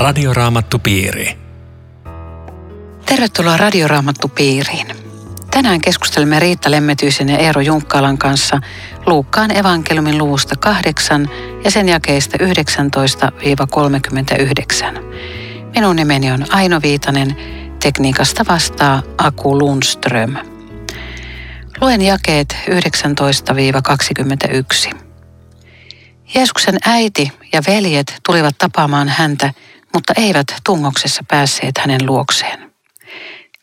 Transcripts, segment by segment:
Radioraamattupiiri. Tervetuloa Radioraamattupiiriin. Tänään keskustelemme Riitta Lemmetyisen ja Eero Junkkalan kanssa Luukkaan evankeliumin luvusta 8 ja sen jakeista 19-39. Minun nimeni on Aino Viitanen, tekniikasta vastaa Aku Lundström. Luen jakeet 19-21. Jeesuksen äiti ja veljet tulivat tapaamaan häntä, mutta eivät tungoksessa päässeet hänen luokseen.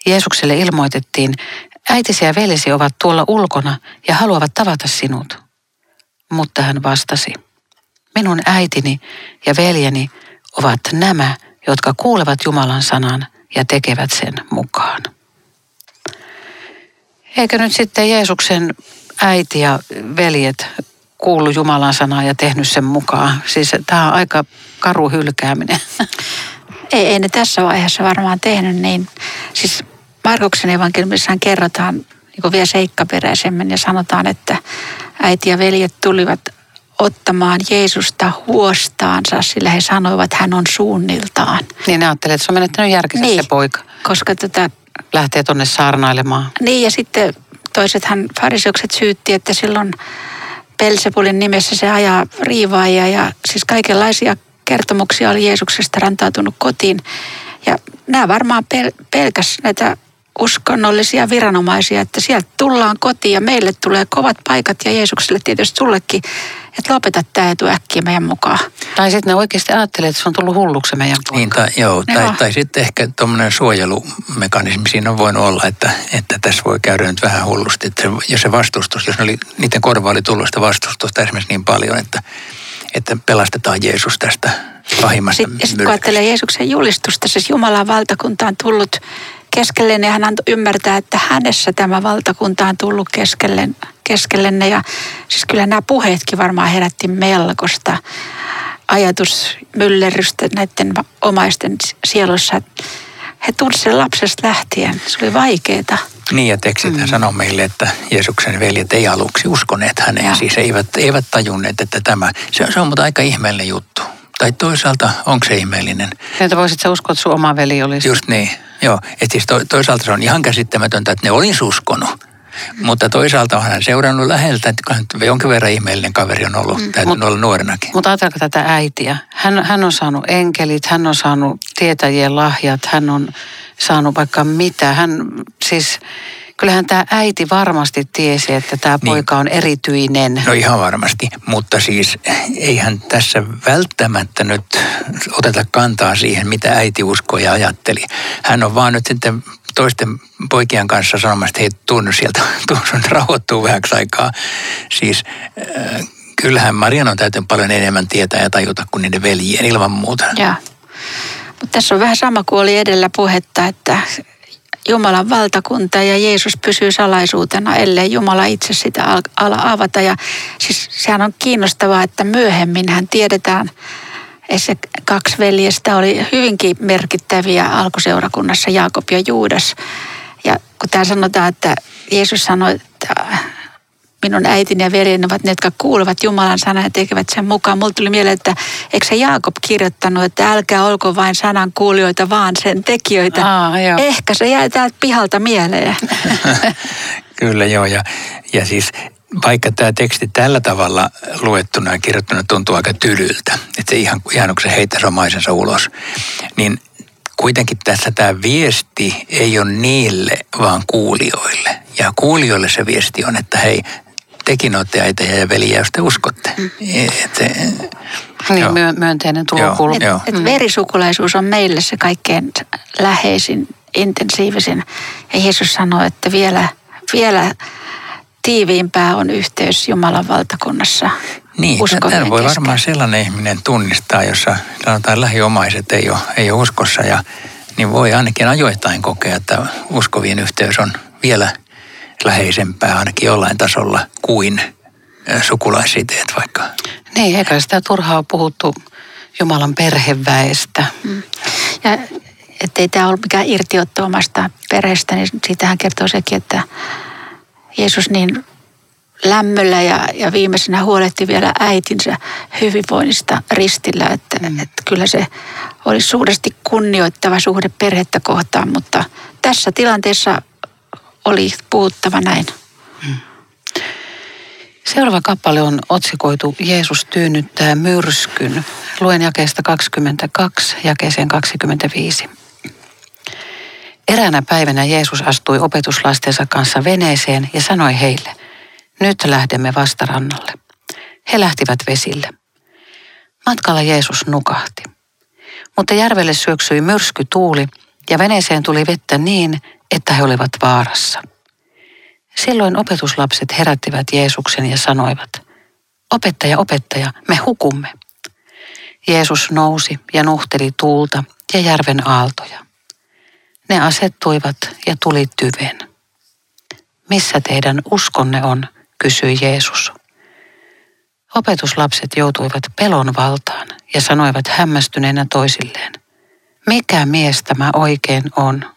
Jeesukselle ilmoitettiin, äitisi ja veljesi ovat tuolla ulkona ja haluavat tavata sinut. Mutta hän vastasi, minun äitini ja veljeni ovat nämä, jotka kuulevat Jumalan sanan ja tekevät sen mukaan. Eikö nyt sitten Jeesuksen äiti ja veljet kuullut Jumalan sanaa ja tehnyt sen mukaan? Siis tämä on aika karu hylkääminen. Ei, ei ne tässä vaiheessa varmaan tehnyt niin. Siis Markuksen evankeliumissahan kerrotaan niin vielä seikkaperäisemmin ja sanotaan, että äiti ja veljet tulivat ottamaan Jeesusta huostaansa, sillä he sanoivat, että hän on suunniltaan. Niin ne ajattelee, että se on menettänyt järkensä niin, se poika. Koska tätä... Lähtee tuonne saarnailemaan. Niin ja sitten toisethan fariseukset syytti, että silloin Pelsepulin nimessä se ajaa riivaajia ja siis kaikenlaisia kertomuksia oli Jeesuksesta rantautunut kotiin. Ja nämä varmaan pel- pelkäs näitä uskonnollisia viranomaisia, että sieltä tullaan kotiin ja meille tulee kovat paikat ja Jeesukselle tietysti sullekin, että lopeta tämä etu äkkiä meidän mukaan. Tai sitten ne oikeasti ajattelee, että se on tullut hulluksi meidän poika. Niin, tai, joo, tai, tai sitten ehkä tuommoinen suojelumekanismi siinä on voinut olla, että, että tässä voi käydä nyt vähän hullusti. Että jos se vastustus, jos ne oli, niiden korva oli tullut sitä vastustusta esimerkiksi niin paljon, että, että pelastetaan Jeesus tästä pahimmasta Sitten sit kun ajattelee Jeesuksen julistusta, siis Jumalan valtakunta on tullut keskelle, niin hän antoi ymmärtää, että hänessä tämä valtakunta on tullut keskelle, keskellenne. Ja siis kyllä nämä puheetkin varmaan herätti melkoista ajatusmyllerrystä näiden omaisten sielussa. He tunsivat sen lapsesta lähtien. Se oli vaikeaa. Niin ja tekstit mm. sanoo meille, että Jeesuksen veljet ei aluksi uskoneet häneen. Ja. Siis eivät, eivät tajunneet, että tämä, se, se on mutta aika ihmeellinen juttu. Tai toisaalta, onko se ihmeellinen? Että voisit sä uskoa, että sun oma veli olisi? Just niin. Joo, että siis to, toisaalta se on ihan käsittämätöntä, että ne olisi uskonut. Mutta toisaalta on hän seurannut läheltä, että jonkin verran ihmeellinen kaveri on ollut, mm. täytyy olla nuorenakin. Mutta ajatelkaa tätä äitiä. Hän, hän on saanut enkelit, hän on saanut tietäjien lahjat, hän on saanut vaikka mitä. Hän siis kyllähän tämä äiti varmasti tiesi, että tämä niin. poika on erityinen. No ihan varmasti, mutta siis eihän tässä välttämättä nyt oteta kantaa siihen, mitä äiti uskoi ja ajatteli. Hän on vaan nyt sitten toisten poikien kanssa sanomassa, että hei, tunnu sieltä, tunnu rauhoittuu vähäksi aikaa. Siis äh, kyllähän Marian on täytynyt paljon enemmän tietää ja tajuta kuin niiden veljien ilman muuta. Joo. Mutta tässä on vähän sama kuin oli edellä puhetta, että Jumalan valtakunta ja Jeesus pysyy salaisuutena, ellei Jumala itse sitä ala avata. Ja siis sehän on kiinnostavaa, että myöhemmin hän tiedetään, että se kaksi veljestä oli hyvinkin merkittäviä alkuseurakunnassa, Jaakob ja Juudas. Ja kun tämä sanotaan, että Jeesus sanoi, että minun äitini ja veljeni ovat ne, jotka kuulevat Jumalan sanan ja tekevät sen mukaan. Mulla tuli mieleen, että eikö se Jaakob kirjoittanut, että älkää olko vain sanan kuulijoita, vaan sen tekijöitä. Aa, joo. Ehkä se jäi täältä pihalta mieleen. Kyllä joo, ja, ja siis vaikka tämä teksti tällä tavalla luettuna ja kirjoittuna tuntuu aika tylyltä, että se ihan, ihan kun se heittäisi omaisensa ulos, niin kuitenkin tässä tämä viesti ei ole niille, vaan kuulijoille. Ja kuulijoille se viesti on, että hei, tekin olette äitä ja veliä, jos te uskotte. Mm. Et, niin, joo. myönteinen tulokulma. Et, et mm. verisukulaisuus on meille se kaikkein läheisin, intensiivisin. Ja Jeesus sanoi, että vielä, vielä tiiviimpää on yhteys Jumalan valtakunnassa. Niin, tämän voi kesken. varmaan sellainen ihminen tunnistaa, jossa sanotaan lähiomaiset ei ole, ei ole uskossa ja niin voi ainakin ajoittain kokea, että uskovien yhteys on vielä – läheisempää ainakin jollain tasolla kuin sukulaissiteet vaikka. Niin, eikä sitä turhaa puhuttu Jumalan perheväestä. Mm. Ja ettei tämä ole mikään irtiotto omasta perheestä, niin siitähän kertoo sekin, että Jeesus niin lämmöllä ja, ja viimeisenä huolehti vielä äitinsä hyvinvoinnista ristillä. Että, mm. että kyllä se oli suuresti kunnioittava suhde perhettä kohtaan, mutta tässä tilanteessa oli puhuttava näin. Seuraava kappale on otsikoitu Jeesus tyynnyttää myrskyn. Luen jakeesta 22 jakeeseen 25. Eräänä päivänä Jeesus astui opetuslastensa kanssa veneeseen ja sanoi heille, nyt lähdemme vastarannalle. He lähtivät vesille. Matkalla Jeesus nukahti. Mutta järvelle syöksyi myrsky tuuli ja veneeseen tuli vettä niin, että he olivat vaarassa. Silloin opetuslapset herättivät Jeesuksen ja sanoivat, opettaja, opettaja, me hukumme. Jeesus nousi ja nuhteli tuulta ja järven aaltoja. Ne asettuivat ja tuli tyven. Missä teidän uskonne on, kysyi Jeesus. Opetuslapset joutuivat pelon valtaan ja sanoivat hämmästyneenä toisilleen, mikä mies tämä oikein on?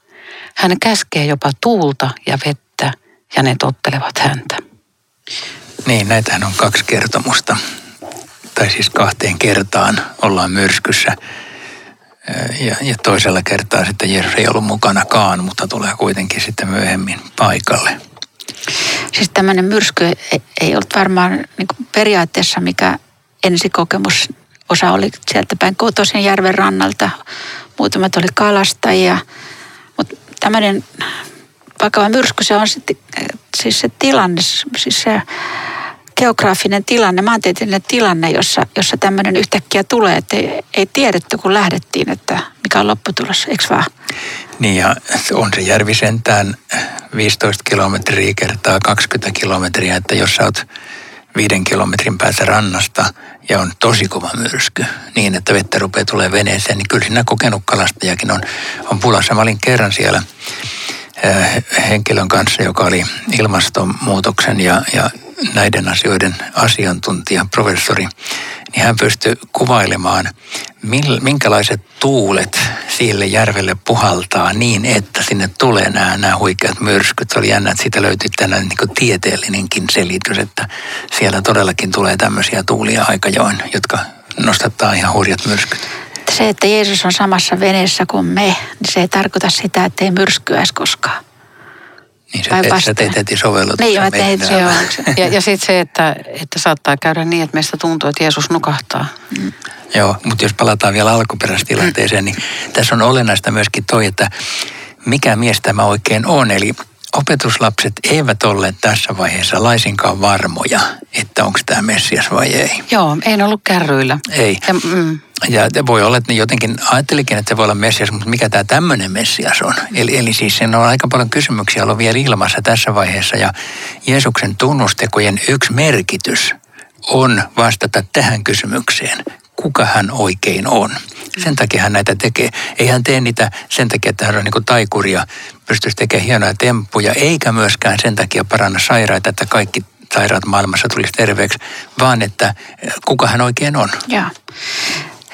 Hän käskee jopa tuulta ja vettä ja ne tottelevat häntä. Niin, näitähän on kaksi kertomusta. Tai siis kahteen kertaan ollaan myrskyssä. Ja, ja toisella kertaa sitten Jeesus ei ollut mukanakaan, mutta tulee kuitenkin sitten myöhemmin paikalle. Siis tämmöinen myrsky ei ollut varmaan niin periaatteessa mikä ensikokemus. Osa oli sieltä päin kotoisen järven rannalta, muutamat oli kalastajia. Tämmöinen vakava myrsky, se on sitten, siis se tilanne, siis se geograafinen tilanne, maantieteellinen tilanne, jossa, jossa tämmöinen yhtäkkiä tulee, että ei, ei tiedetty kun lähdettiin, että mikä on lopputulos, eikö vaan? Niin ja on se järvi sentään 15 kilometriä kertaa 20 kilometriä, että jos sä oot viiden kilometrin päässä rannasta ja on tosi kova myrsky niin, että vettä rupeaa tulee veneeseen, niin kyllä siinä kokenut kalastajakin on, on pulassa. Mä olin kerran siellä äh, henkilön kanssa, joka oli ilmastonmuutoksen ja, ja näiden asioiden asiantuntija, professori, niin hän pystyi kuvailemaan, minkälaiset tuulet sille järvelle puhaltaa niin, että sinne tulee nämä, nämä huikeat myrskyt. Se oli jännä, että siitä löytyi tänään niin tieteellinenkin selitys, että siellä todellakin tulee tämmöisiä tuulia aikajoin, jotka nostattaa ihan hurjat myrskyt. Se, että Jeesus on samassa veneessä kuin me, niin se ei tarkoita sitä, että ei myrskyäisi koskaan. Niin sä, teet, sä teet heti sovellutuksen. Niin mä tein se Ja, ja sitten se, että, että saattaa käydä niin, että meistä tuntuu, että Jeesus nukahtaa. Mm. Joo, mutta jos palataan vielä alkuperäistilanteeseen, niin tässä on olennaista myöskin toi, että mikä mies tämä oikein on. Eli opetuslapset eivät olleet tässä vaiheessa laisinkaan varmoja, että onko tämä Messias vai ei. Joo, ei ollut kärryillä. Ei. Ja, mm. Ja voi olla, että ne jotenkin ajattelikin, että se voi olla Messias, mutta mikä tämä tämmöinen Messias on? Eli, eli siis siinä on aika paljon kysymyksiä ollut vielä ilmassa tässä vaiheessa ja Jeesuksen tunnustekojen yksi merkitys on vastata tähän kysymykseen kuka hän oikein on. Sen takia hän näitä tekee. Ei hän tee niitä sen takia, että hän on niin taikuria, pystyisi tekemään hienoja temppuja, eikä myöskään sen takia paranna sairaita, että kaikki sairaat maailmassa tulisi terveeksi, vaan että kuka hän oikein on. Joo.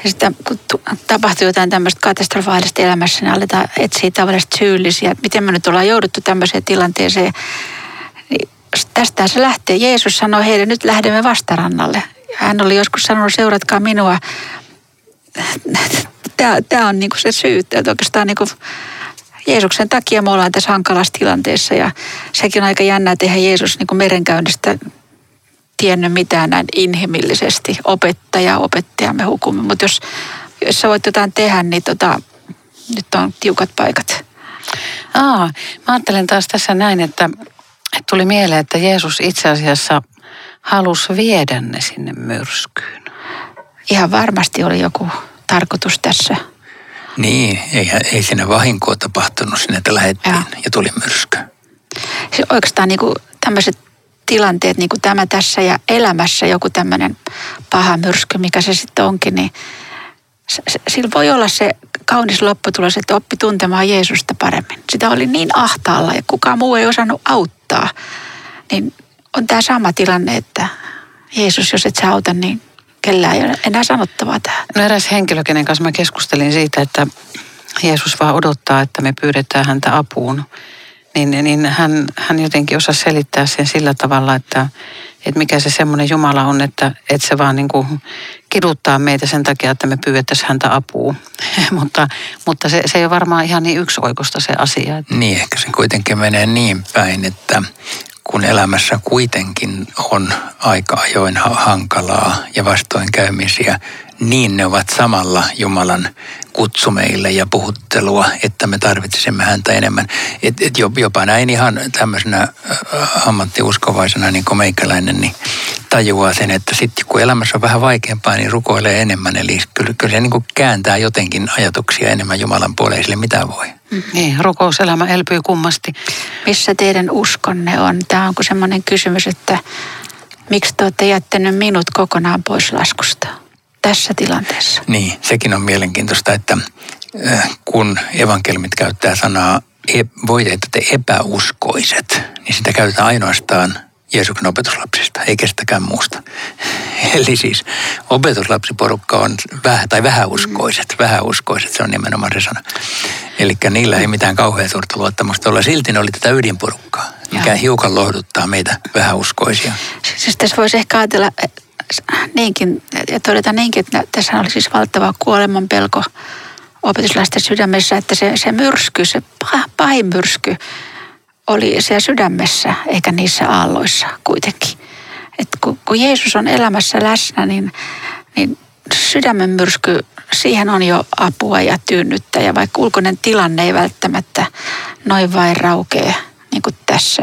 Sitten kun tapahtuu jotain tämmöistä katastrofaalista elämässä, niin aletaan etsiä tavallista syyllisiä. Miten me nyt ollaan jouduttu tämmöiseen tilanteeseen. Niin tästä se lähtee. Jeesus sanoi heille, nyt lähdemme vastarannalle. Hän oli joskus sanonut, seuratkaa minua. Tämä, tämä on niin se syy, että oikeastaan niin kuin Jeesuksen takia me ollaan tässä hankalassa tilanteessa ja sekin on aika jännä, eihän Jeesus niin kuin merenkäynnistä tiennyt mitään näin inhimillisesti. Opettaja, opettaja me hukumme. Mutta jos, jos sä voit jotain tehdä, niin tota, nyt on tiukat paikat. Aa, mä ajattelen taas tässä näin, että, että tuli mieleen, että Jeesus itse asiassa – halusi viedä ne sinne myrskyyn. Ihan varmasti oli joku tarkoitus tässä. Niin, ei, ei sinne vahinkoa tapahtunut sinne, että lähettiin ja, ja tuli myrsky. Se oikeastaan niin tämmöiset tilanteet, niin kuin tämä tässä ja elämässä joku tämmöinen paha myrsky, mikä se sitten onkin, niin sillä voi olla se kaunis lopputulos, että oppi tuntemaan Jeesusta paremmin. Sitä oli niin ahtaalla ja kukaan muu ei osannut auttaa. Niin on tämä sama tilanne, että Jeesus, jos et sä auta, niin kellään ei ole enää sanottavaa tähän. No eräs henkilö, kenen kanssa mä keskustelin siitä, että Jeesus vaan odottaa, että me pyydetään häntä apuun. Niin, niin hän, hän jotenkin osasi selittää sen sillä tavalla, että, että mikä se semmoinen Jumala on, että, että se vaan niin kuin kiduttaa meitä sen takia, että me pyydettäisiin häntä apua. mutta mutta se, se ei ole varmaan ihan niin yksioikosta se asia. Niin, ehkä se kuitenkin menee niin päin, että kun elämässä kuitenkin on aika ajoin hankalaa ja vastoinkäymisiä, niin ne ovat samalla Jumalan kutsu meille ja puhuttelua, että me tarvitsisimme häntä enemmän. Et, et jopa näin ihan tämmöisenä äh, ammattiuskovaisena niin kuin meikäläinen, niin tajuaa sen, että sitten kun elämässä on vähän vaikeampaa, niin rukoilee enemmän. Eli kyllä, kyllä se niin kuin kääntää jotenkin ajatuksia enemmän Jumalan puoleen, sille mitä voi. Mm. Niin, rukouselämä elpyy kummasti. Missä teidän uskonne on? Tämä onko semmoinen kysymys, että miksi te olette jättänyt minut kokonaan pois laskusta? Tässä tilanteessa. Niin, sekin on mielenkiintoista, että äh, kun evankelmit käyttää sanaa e, voiteita te epäuskoiset, niin sitä käytetään ainoastaan Jeesuksen opetuslapsista, ei kestäkään muusta. Eli siis opetuslapsiporukka on vähä, tai vähäuskoiset, mm. vähäuskoiset, se on nimenomaan se sana. Eli niillä ei mitään kauhean suurta luottamusta olla. Silti ne oli tätä ydinporukkaa, mikä ja. hiukan lohduttaa meitä vähäuskoisia. Siis tässä voisi ehkä ajatella niinkin, ja todeta niinkin, että tässä oli siis valtava kuoleman pelko opetuslaisten sydämessä, että se, se myrsky, se pahin myrsky oli siellä sydämessä eikä niissä aalloissa kuitenkin. Et kun, kun Jeesus on elämässä läsnä, niin, niin sydämen myrsky, siihen on jo apua ja tyynnyttä. Ja vaikka ulkoinen tilanne ei välttämättä noin vain raukee, niin kuin tässä.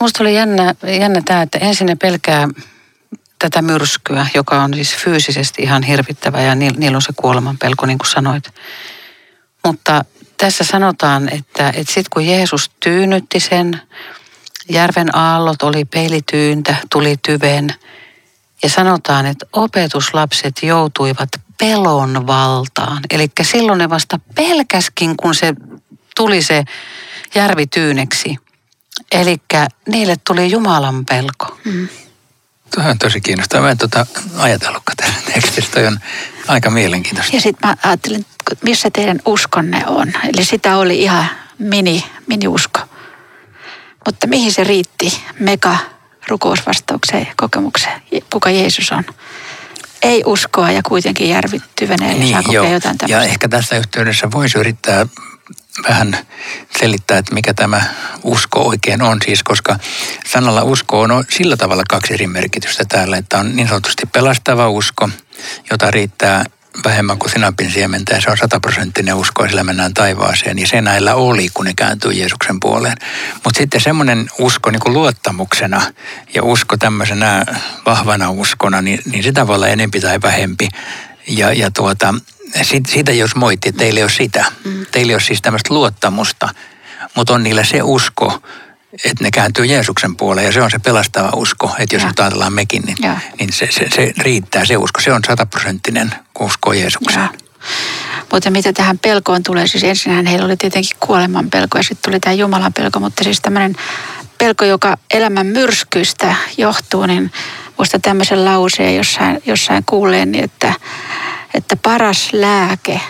Musta oli jännä, jännä tämä, että ensin ne pelkää tätä myrskyä, joka on siis fyysisesti ihan hirvittävä ja niillä on se kuoleman pelko, niin kuin sanoit. Mutta tässä sanotaan, että, että sitten kun Jeesus tyynnytti sen, järven aallot oli peilityyntä, tuli tyven. Ja sanotaan, että opetuslapset joutuivat pelon valtaan. Eli silloin ne vasta pelkäskin, kun se tuli se järvi tyyneksi. Eli niille tuli Jumalan pelko. Mm. Tuo on tosi kiinnostavaa. Mä en tuota ajatellutkaan tässä tekstissä. Toi on aika mielenkiintoista. Ja sitten mä ajattelin, missä teidän uskonne on. Eli sitä oli ihan mini, mini-usko. Mutta mihin se riitti mega rukousvastaukseen ja kokemukseen, kuka Jeesus on? Ei uskoa ja kuitenkin järvittyveneen niin, saa kokea jotain tämmöistä. Ja ehkä tässä yhteydessä voisi yrittää vähän selittää, että mikä tämä usko oikein on. Siis koska sanalla usko on sillä tavalla kaksi eri merkitystä täällä, että on niin sanotusti pelastava usko, jota riittää vähemmän kuin sinapin siementä ja se on sataprosenttinen usko ja sillä mennään taivaaseen. Ja se näillä oli, kun ne kääntyy Jeesuksen puoleen. Mutta sitten semmoinen usko niin kuin luottamuksena ja usko tämmöisenä vahvana uskona, niin, niin sitä voi olla enempi tai vähempi. Ja, ja tuota, siitä jos moitti, että teillä ei ole sitä. Mm. Teillä ei ole siis tämmöistä luottamusta, mutta on niillä se usko, että ne kääntyy Jeesuksen puoleen ja se on se pelastava usko. Että jos ja. nyt ajatellaan mekin, niin, niin se, se, se, riittää se usko. Se on sataprosenttinen usko Jeesukseen. Ja. Mutta mitä tähän pelkoon tulee, siis ensinnähän heillä oli tietenkin kuoleman pelko ja sitten tuli tämä Jumalan pelko, mutta siis tämmöinen pelko, joka elämän myrskyistä johtuu, niin muista tämmöisen lauseen jossain, jossain kuuleen, niin että että paras lääke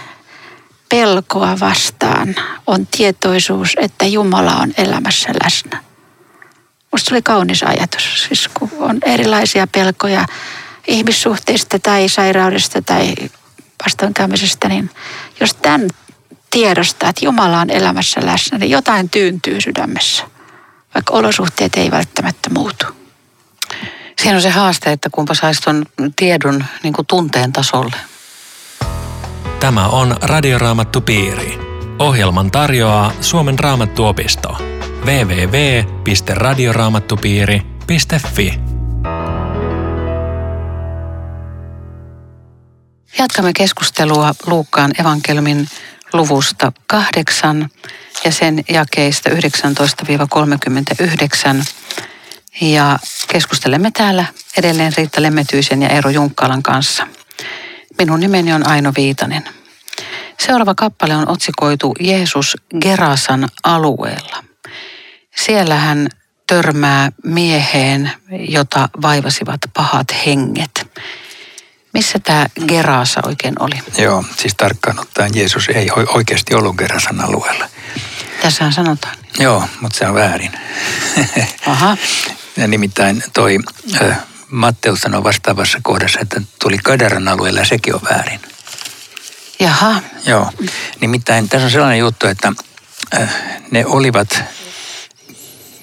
pelkoa vastaan on tietoisuus, että Jumala on elämässä läsnä. Musta oli kaunis ajatus, siis kun on erilaisia pelkoja ihmissuhteista tai sairaudesta tai vastoinkäymisestä, niin jos tämän tiedostaa, että Jumala on elämässä läsnä, niin jotain tyyntyy sydämessä, vaikka olosuhteet ei välttämättä muutu. Siinä on se haaste, että kumpa saisi tuon tiedon niin tunteen tasolle. Tämä on Radioraamattu Piiri. Ohjelman tarjoaa Suomen raamattuopisto. www.radioraamattupiiri.fi Jatkamme keskustelua Luukkaan evankelmin luvusta kahdeksan ja sen jakeista 19-39. Ja keskustelemme täällä edelleen Riitta Lemmetyisen ja Eero Junkkalan kanssa – Minun nimeni on Aino Viitanen. Seuraava kappale on otsikoitu Jeesus Gerasan alueella. Siellä hän törmää mieheen, jota vaivasivat pahat henget. Missä tämä Gerasa oikein oli? Joo, siis tarkkaan ottaen Jeesus ei oikeasti ollut Gerasan alueella. Tässähän sanotaan. Joo, mutta se on väärin. Aha. Ja nimittäin toi ö, Matteus sanoi vastaavassa kohdassa, että tuli Kadaran alueella ja sekin on väärin. Jaha. Joo. Nimittäin tässä on sellainen juttu, että ö, ne olivat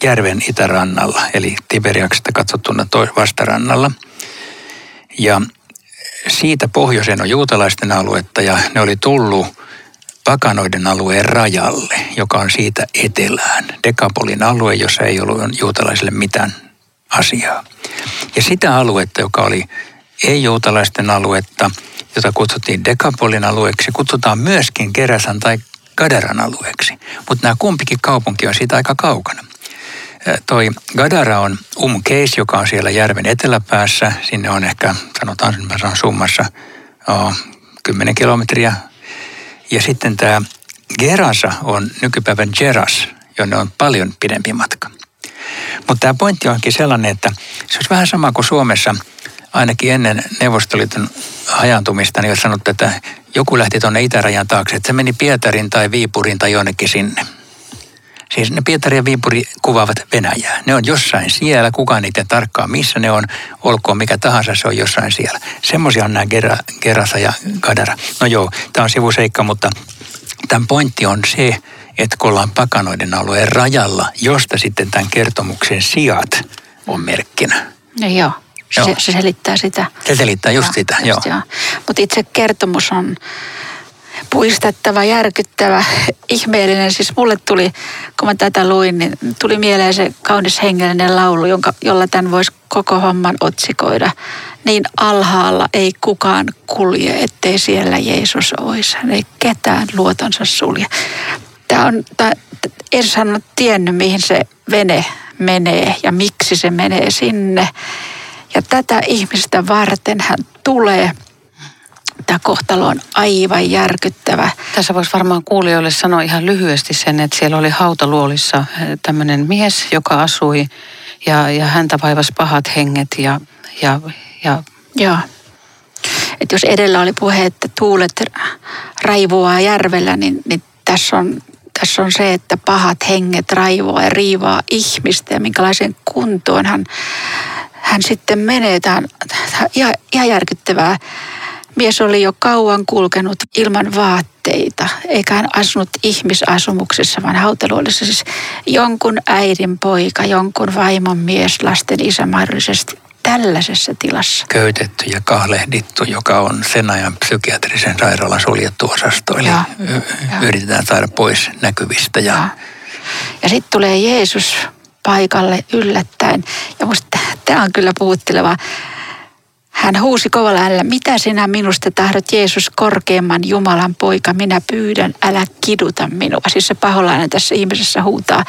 järven itärannalla, eli Tiberiaksesta katsottuna vastarannalla. Ja siitä pohjoiseen on juutalaisten aluetta ja ne oli tullut pakanoiden alueen rajalle, joka on siitä etelään. Dekapolin alue, jossa ei ollut juutalaisille mitään asiaa. Ja sitä aluetta, joka oli ei-juutalaisten aluetta, jota kutsuttiin Dekapolin alueeksi, kutsutaan myöskin Keräsan tai Kadaran alueeksi. Mutta nämä kumpikin kaupunki on siitä aika kaukana. Toi Gadara on Umkeis, joka on siellä järven eteläpäässä. Sinne on ehkä, sanotaan, sanon summassa, oh, 10 kilometriä. Ja sitten tämä Gerasa on nykypäivän Geras, jonne on paljon pidempi matka. Mutta tämä pointti onkin sellainen, että se olisi vähän sama kuin Suomessa, ainakin ennen Neuvostoliiton hajantumista, niin jos sanottu, että joku lähti tuonne itärajan taakse, että se meni Pietarin tai Viipurin tai jonnekin sinne. Siis ne Pietari ja Viipuri kuvaavat Venäjää. Ne on jossain siellä, kukaan niitä tarkkaan missä ne on, olkoon mikä tahansa, se on jossain siellä. Semmoisia on nämä Gera, Gerasa ja Kadara. No joo, tämä on sivuseikka, mutta tämän pointti on se, että kun ollaan pakanoiden alueen rajalla, josta sitten tämän kertomuksen sijat on merkkinä. No joo. Se, Joo. se selittää sitä. Se selittää just sitä, joo. joo. Mutta itse kertomus on puistettava, järkyttävä, ihmeellinen. Siis mulle tuli, kun mä tätä luin, niin tuli mieleen se kaunis hengellinen laulu, jonka, jolla tämän voisi koko homman otsikoida. Niin alhaalla ei kukaan kulje, ettei siellä Jeesus olisi. Hän ei ketään luotonsa sulje. Tämä on, Ershan on tiennyt, mihin se vene menee ja miksi se menee sinne. Ja tätä ihmistä varten hän tulee. Tämä kohtalo on aivan järkyttävä. Tässä voisi varmaan kuulijoille sanoa ihan lyhyesti sen, että siellä oli hautaluolissa tämmöinen mies, joka asui ja, ja häntä vaivasi pahat henget ja, ja, ja Joo. Et jos edellä oli puhe, että tuulet raivoaa järvellä, niin, niin tässä, on, tässä on se, että pahat henget raivoaa ja riivaa ihmistä ja minkälaiseen kuntoon hän, hän sitten menee. Tämä on, tämä on ihan, ihan järkyttävää. Mies oli jo kauan kulkenut ilman vaatteita, eikä hän asunut ihmisasumuksessa, vaan hautaluolissa. Siis jonkun äidin poika, jonkun vaimon mies, lasten isä mahdollisesti tällaisessa tilassa. Köytetty ja kahlehdittu, joka on sen ajan psykiatrisen sairaalan suljettu osasto. Eli Joo. y- yritetään saada pois näkyvistä. Ja, Ja, ja sitten tulee Jeesus paikalle yllättäen. Ja musta tämä on kyllä puhutteleva. Hän huusi kovalla äänellä, mitä sinä minusta tahdot Jeesus korkeimman Jumalan poika, minä pyydän, älä kiduta minua. Siis se paholainen tässä ihmisessä huutaa.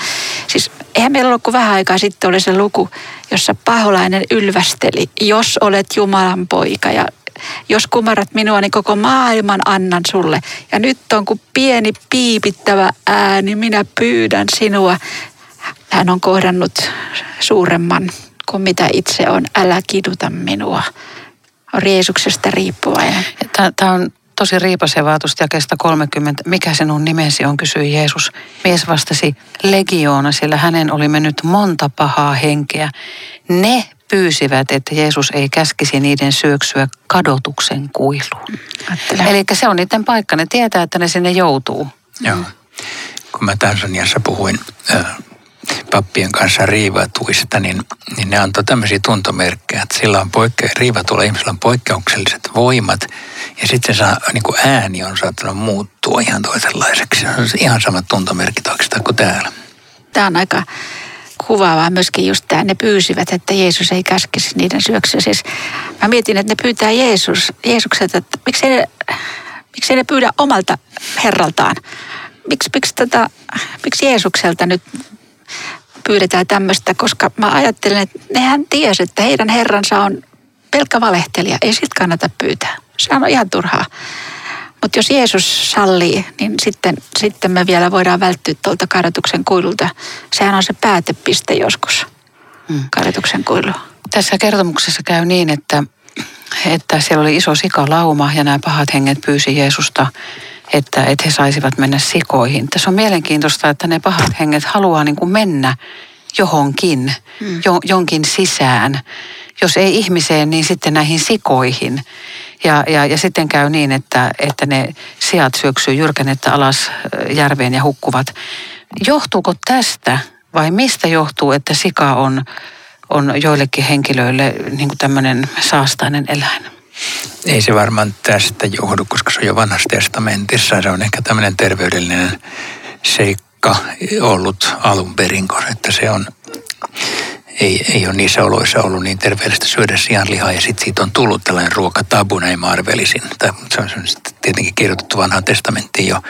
Siis eihän meillä ollut kuin vähän aikaa sitten oli se luku, jossa paholainen ylvästeli, jos olet Jumalan poika ja jos kumarrat minua, niin koko maailman annan sulle. Ja nyt on kuin pieni piipittävä ääni, minä pyydän sinua. Hän on kohdannut suuremman kuin mitä itse on. Älä kiduta minua. On Jeesuksesta riippuvainen. Tämä on tosi riipasevaa tuosta jakeesta 30. Mikä sinun nimesi on, kysyi Jeesus. Mies vastasi legioona, sillä hänen oli mennyt monta pahaa henkeä. Ne pyysivät, että Jeesus ei käskisi niiden syöksyä kadotuksen kuiluun. Ajattele. Eli se on niiden paikka. Ne tietää, että ne sinne joutuu. Joo. Kun mä Tansaniassa puhuin äh, pappien kanssa riivatuista, niin, niin ne antoi tämmöisiä tuntomerkkejä, että sillä on poikke- riivatulla ihmisellä on poikkeukselliset voimat ja sitten se saa, niin kuin ääni on saattanut muuttua ihan toisenlaiseksi. Se on ihan samat tuntomerkit oikeastaan kuin täällä. Tämä on aika kuvaavaa myöskin just tämä, ne pyysivät, että Jeesus ei käskisi niiden syöksyä. Siis mä mietin, että ne pyytää Jeesus, Jeesukselta, että miksi ne, miksi ne pyydä omalta herraltaan? Miksi, miksi, tota, miksi Jeesukselta nyt pyydetään tämmöistä, koska mä ajattelen, että nehän tiesi, että heidän herransa on pelkkä valehtelija. Ei siltä kannata pyytää. Se on ihan turhaa. Mutta jos Jeesus sallii, niin sitten, sitten me vielä voidaan välttyä tuolta kadotuksen kuilulta. Sehän on se päätepiste joskus, Mm. kadotuksen kuilu. Tässä kertomuksessa käy niin, että, että siellä oli iso sikalauma ja nämä pahat henget pyysi Jeesusta että, että he saisivat mennä sikoihin. Tässä on mielenkiintoista, että ne pahat henget haluaa niin kuin mennä johonkin, mm. jo, jonkin sisään. Jos ei ihmiseen, niin sitten näihin sikoihin. Ja, ja, ja sitten käy niin, että, että ne sijat syöksyy jyrkänettä alas järveen ja hukkuvat. Johtuuko tästä vai mistä johtuu, että sika on, on joillekin henkilöille niin kuin tämmöinen saastainen eläin? Ei se varmaan tästä johdu, koska se on jo vanhassa testamentissa. Se on ehkä tämmöinen terveydellinen seikka ollut alun perin, että se on ei, ei ole niissä oloissa ollut niin terveellistä syödä sianlihaa ja sitten siitä on tullut tällainen ruokatabu, näin marvelisin. Tai, se on, se on tietenkin kirjoitettu vanhaan testamenttiin jo.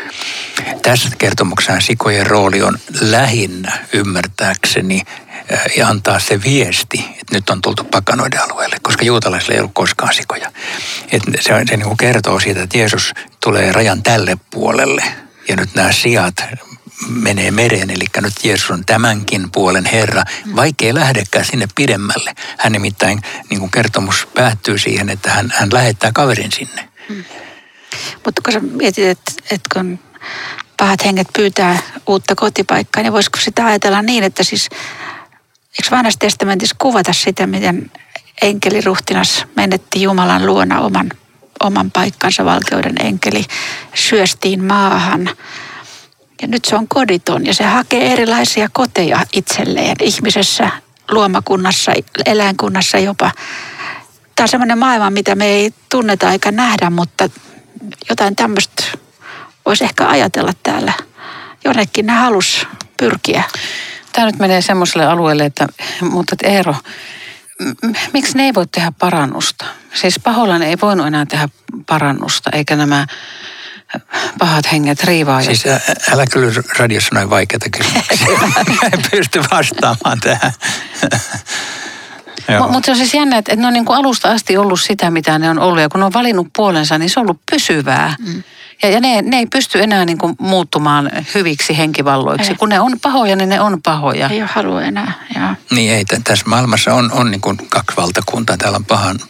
Tässä kertomuksessa sikojen rooli on lähinnä ymmärtääkseni ja antaa se viesti, että nyt on tultu pakanoiden alueelle, koska juutalaisilla ei ollut koskaan sikoja. Et se se niin kuin kertoo siitä, että Jeesus tulee rajan tälle puolelle ja nyt nämä sijat menee mereen, eli nyt Jeesus on tämänkin puolen Herra, vaikka lähdekään sinne pidemmälle. Hän nimittäin, niin kuin kertomus päättyy siihen, että hän, hän lähettää kaverin sinne. Hmm. Mutta kun sä mietit, että, että kun pahat henget pyytää uutta kotipaikkaa, niin voisiko sitä ajatella niin, että siis, eikö vanhassa testamentissa kuvata sitä, miten enkeliruhtinas menetti Jumalan luona oman, oman paikkansa, valkeuden enkeli, syöstiin maahan – ja nyt se on koditon ja se hakee erilaisia koteja itselleen ihmisessä, luomakunnassa, eläinkunnassa jopa. Tämä on semmoinen maailma, mitä me ei tunneta eikä nähdä, mutta jotain tämmöistä voisi ehkä ajatella täällä. Jonnekin ne halus pyrkiä. Tämä nyt menee semmoiselle alueelle, että, mutta että Eero, miksi ne ei voi tehdä parannusta? Siis pahoillani ei voinut enää tehdä parannusta, eikä nämä pahat henget riivaa. Siis ä, älä kyllä radiossa noin vaikeita kysymyksiä. en pysty vastaamaan tähän. Mutta se on siis jännä, että ne on niin kuin alusta asti ollut sitä, mitä ne on ollut. Ja kun ne on valinnut puolensa, niin se on ollut pysyvää. Mm. Ja, ja ne, ne ei pysty enää niin kuin muuttumaan hyviksi henkivalloiksi. Ei. Kun ne on pahoja, niin ne on pahoja. Ei ole halua enää, joo. Niin ei, tässä maailmassa on, on niin kuin kaksi valtakuntaa. Täällä on pahan,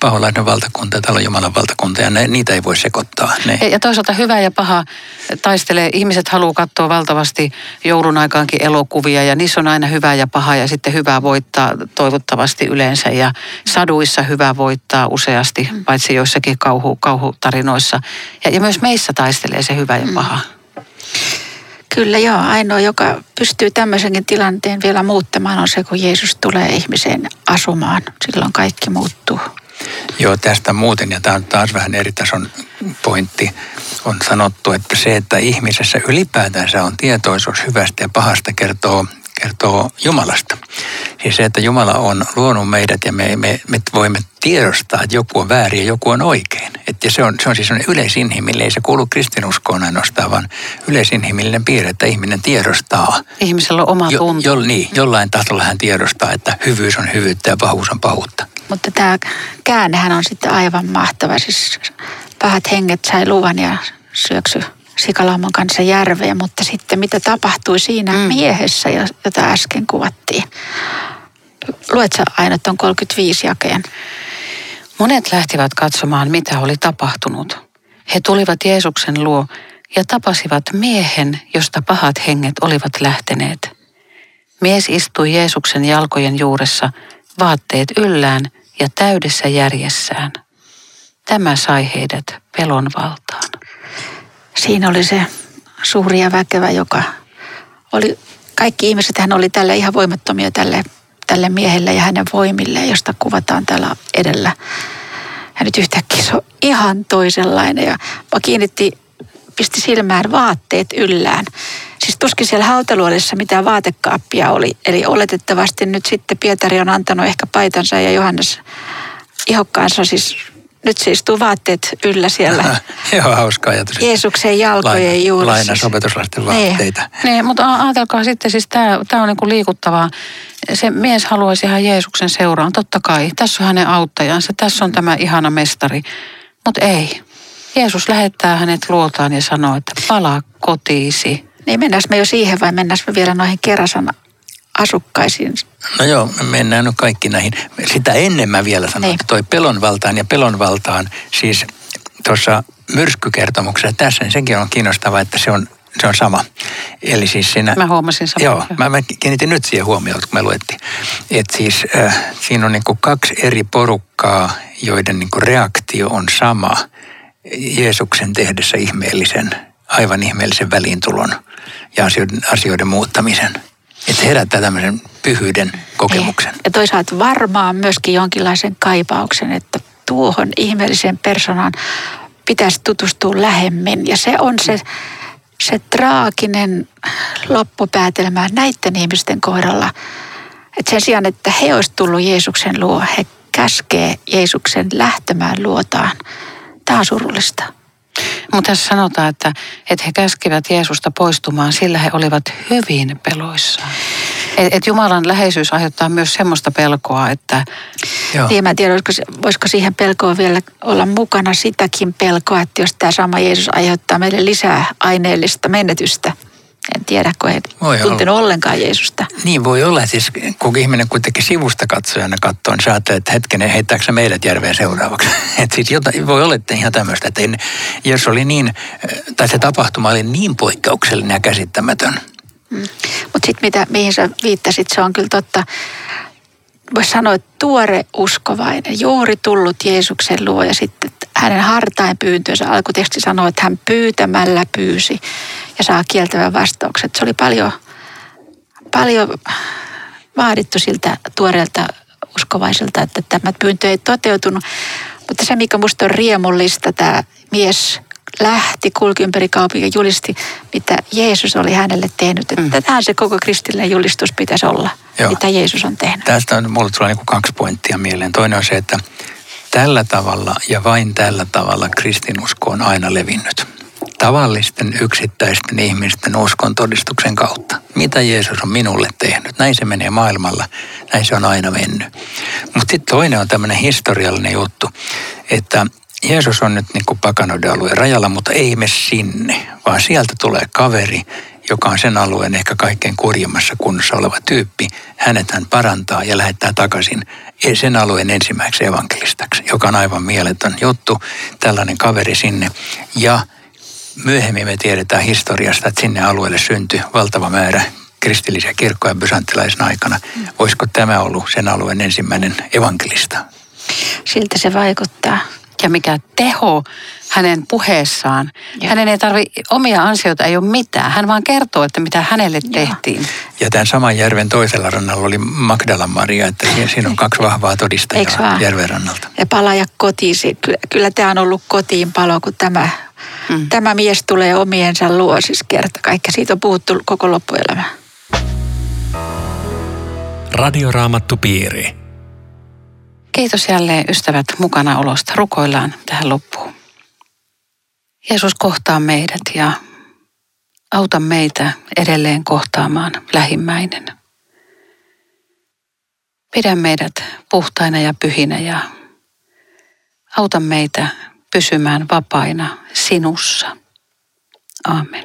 paholainen valtakunta ja täällä on Jumalan valtakunta ja ne, niitä ei voi sekoittaa. Ne. Ja toisaalta hyvä ja paha taistelee. Ihmiset haluaa katsoa valtavasti joulun aikaankin elokuvia ja niissä on aina hyvä ja paha ja sitten hyvä voittaa toivottavasti yleensä ja saduissa hyvä voittaa useasti, mm. paitsi joissakin kauhu, kauhutarinoissa. Ja, ja myös meissä taistelee se hyvä ja mm. paha. Kyllä joo, ainoa, joka pystyy tämmöisenkin tilanteen vielä muuttamaan on se, kun Jeesus tulee ihmiseen asumaan. Silloin kaikki muuttuu. Joo, tästä muuten, ja tämä on taas vähän eri tason pointti, on sanottu, että se, että ihmisessä ylipäätänsä on tietoisuus hyvästä ja pahasta, kertoo kertoo Jumalasta. Siis se, että Jumala on luonut meidät ja me, me, me voimme tiedostaa, että joku on väärin ja joku on oikein. Et ja se, on, se on siis yleisinhimillinen, ei se kuulu kristinuskoon ainoastaan, vaan yleisinhimillinen piirre, että ihminen tiedostaa. Ihmisellä on oma tunto. Jo, jo, niin, jollain tasolla hän tiedostaa, että hyvyys on hyvyyttä ja pahuus on pahuutta. Mutta tämä käännehän on sitten aivan mahtava. Siis pahat henget sai luvan ja syöksy sikalauman kanssa järveen, mutta sitten mitä tapahtui siinä mm. miehessä, jota äsken kuvattiin. Luet sä aina tuon 35 jakeen? Monet lähtivät katsomaan, mitä oli tapahtunut. He tulivat Jeesuksen luo ja tapasivat miehen, josta pahat henget olivat lähteneet. Mies istui Jeesuksen jalkojen juuressa, vaatteet yllään ja täydessä järjessään. Tämä sai heidät pelon valtaan siinä oli se suuri ja väkevä, joka oli, kaikki ihmiset hän oli tälle ihan voimattomia tälle, tälle miehelle ja hänen voimille, josta kuvataan täällä edellä. Ja nyt yhtäkkiä se on ihan toisenlainen ja kiinnitti, pisti silmään vaatteet yllään. Siis tuskin siellä hautaluolissa mitään vaatekaappia oli. Eli oletettavasti nyt sitten Pietari on antanut ehkä paitansa ja Johannes ihokkaansa siis nyt se istuu vaatteet yllä siellä. Joo, hauska ajatus. Jeesuksen jalkojen Laina, juuressa. Lainas opetuslasten niin. vaatteita. Niin, niin mutta ajatelkaa sitten, siis tämä on niinku liikuttavaa. Se mies haluaisi ihan Jeesuksen seuraan, totta kai. Tässä on hänen auttajansa, tässä on tämä ihana mestari. Mutta ei. Jeesus lähettää hänet luotaan ja sanoo, että palaa kotiisi. Niin mennään me jo siihen vai mennään me vielä noihin Kerasan asukkaisiin? No joo, me mennään nyt kaikki näihin. Sitä ennen mä vielä sanon, niin. että toi pelonvaltaan ja pelonvaltaan, siis tuossa myrskykertomuksessa tässä, niin senkin on kiinnostavaa, että se on, se on sama. Eli siis siinä... Mä huomasin samaa. Joo, mä, mä kiinnitin nyt siihen huomioon, kun me luettiin. Että siis äh, siinä on niin kuin kaksi eri porukkaa, joiden niin kuin reaktio on sama Jeesuksen tehdessä ihmeellisen, aivan ihmeellisen väliintulon ja asioiden, asioiden muuttamisen. Että herättää tämmöisen pyhyyden kokemuksen. Ja toisaalta varmaan myöskin jonkinlaisen kaipauksen, että tuohon ihmeelliseen persoonaan pitäisi tutustua lähemmin. Ja se on se, se traaginen loppupäätelmä näiden ihmisten kohdalla. Että sen sijaan, että he olisivat tullut Jeesuksen luo, he käskee Jeesuksen lähtemään luotaan. Tämä on surullista. Mutta tässä sanotaan, että, että he käskivät Jeesusta poistumaan, sillä he olivat hyvin peloissaan. Et, et Jumalan läheisyys aiheuttaa myös semmoista pelkoa, että... Joo. Niin, mä en tiedä, voisiko, voisiko siihen pelkoon vielä olla mukana sitäkin pelkoa, että jos tämä sama Jeesus aiheuttaa meille lisää aineellista menetystä – en tiedä, kun ei voi tuntenut olla. ollenkaan Jeesusta. Niin voi olla. Siis kun ihminen kuitenkin sivusta katsojana katsoo, niin sä ajattelet, että hetkinen, heittääkö meidät järveen seuraavaksi? että siis jotain, voi olla että ihan tämmöistä, että jos oli niin, tai se tapahtuma oli niin poikkeuksellinen ja käsittämätön. Mm. Mutta sitten mitä, mihin sä viittasit, se on kyllä totta. Voisi sanoa, että tuore uskovainen, juuri tullut Jeesuksen luo ja sitten hänen hartain pyyntönsä alkuteksti sanoo, että hän pyytämällä pyysi ja saa kieltävän vastauksen. Se oli paljon, paljon vaadittu siltä tuoreelta uskovaiselta, että tämä pyyntö ei toteutunut. Mutta se, mikä minusta on riemullista, tämä mies lähti, kulki ympäri kaupunkia julisti, mitä Jeesus oli hänelle tehnyt. Että mm. Tähän se koko kristillinen julistus pitäisi olla, Joo. mitä Jeesus on tehnyt. Tästä on, mulle tulee niin kaksi pointtia mieleen. Toinen on se, että tällä tavalla ja vain tällä tavalla kristinusko on aina levinnyt tavallisten yksittäisten ihmisten uskon todistuksen kautta. Mitä Jeesus on minulle tehnyt? Näin se menee maailmalla, näin se on aina mennyt. Mutta sitten toinen on tämmöinen historiallinen juttu, että Jeesus on nyt niin pakanoiden alueen rajalla, mutta ei me sinne, vaan sieltä tulee kaveri, joka on sen alueen ehkä kaikkein kurjimmassa kunnossa oleva tyyppi. Hänet hän parantaa ja lähettää takaisin sen alueen ensimmäiseksi evankelistaksi, joka on aivan mieletön juttu. Tällainen kaveri sinne. Ja Myöhemmin me tiedetään historiasta, että sinne alueelle syntyi valtava määrä kristillisiä kirkkoja bysanttilaisen aikana. Olisiko tämä ollut sen alueen ensimmäinen evankelista? Siltä se vaikuttaa. Ja mikä teho hänen puheessaan. Ja. Hänen ei tarvi, omia ansioita ei ole mitään. Hän vaan kertoo, että mitä hänelle tehtiin. Ja, ja tämän saman järven toisella rannalla oli Magdalan Maria, että siinä on kaksi vahvaa todistajaa järven rannalta. Ja palaa kotiin. Kyllä, kyllä tämä on ollut kotiin palo, kun tämä Mm. Tämä mies tulee omiensa luo siis kerta kaikki. Siitä on puhuttu koko loppuelämä. Radioraamattu piiri. Kiitos jälleen ystävät mukana olosta. Rukoillaan tähän loppuun. Jeesus kohtaa meidät ja auta meitä edelleen kohtaamaan lähimmäinen. Pidä meidät puhtaina ja pyhinä ja auta meitä pysymään vapaina sinussa. Aamen.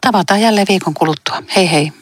Tavataan jälleen viikon kuluttua. Hei hei.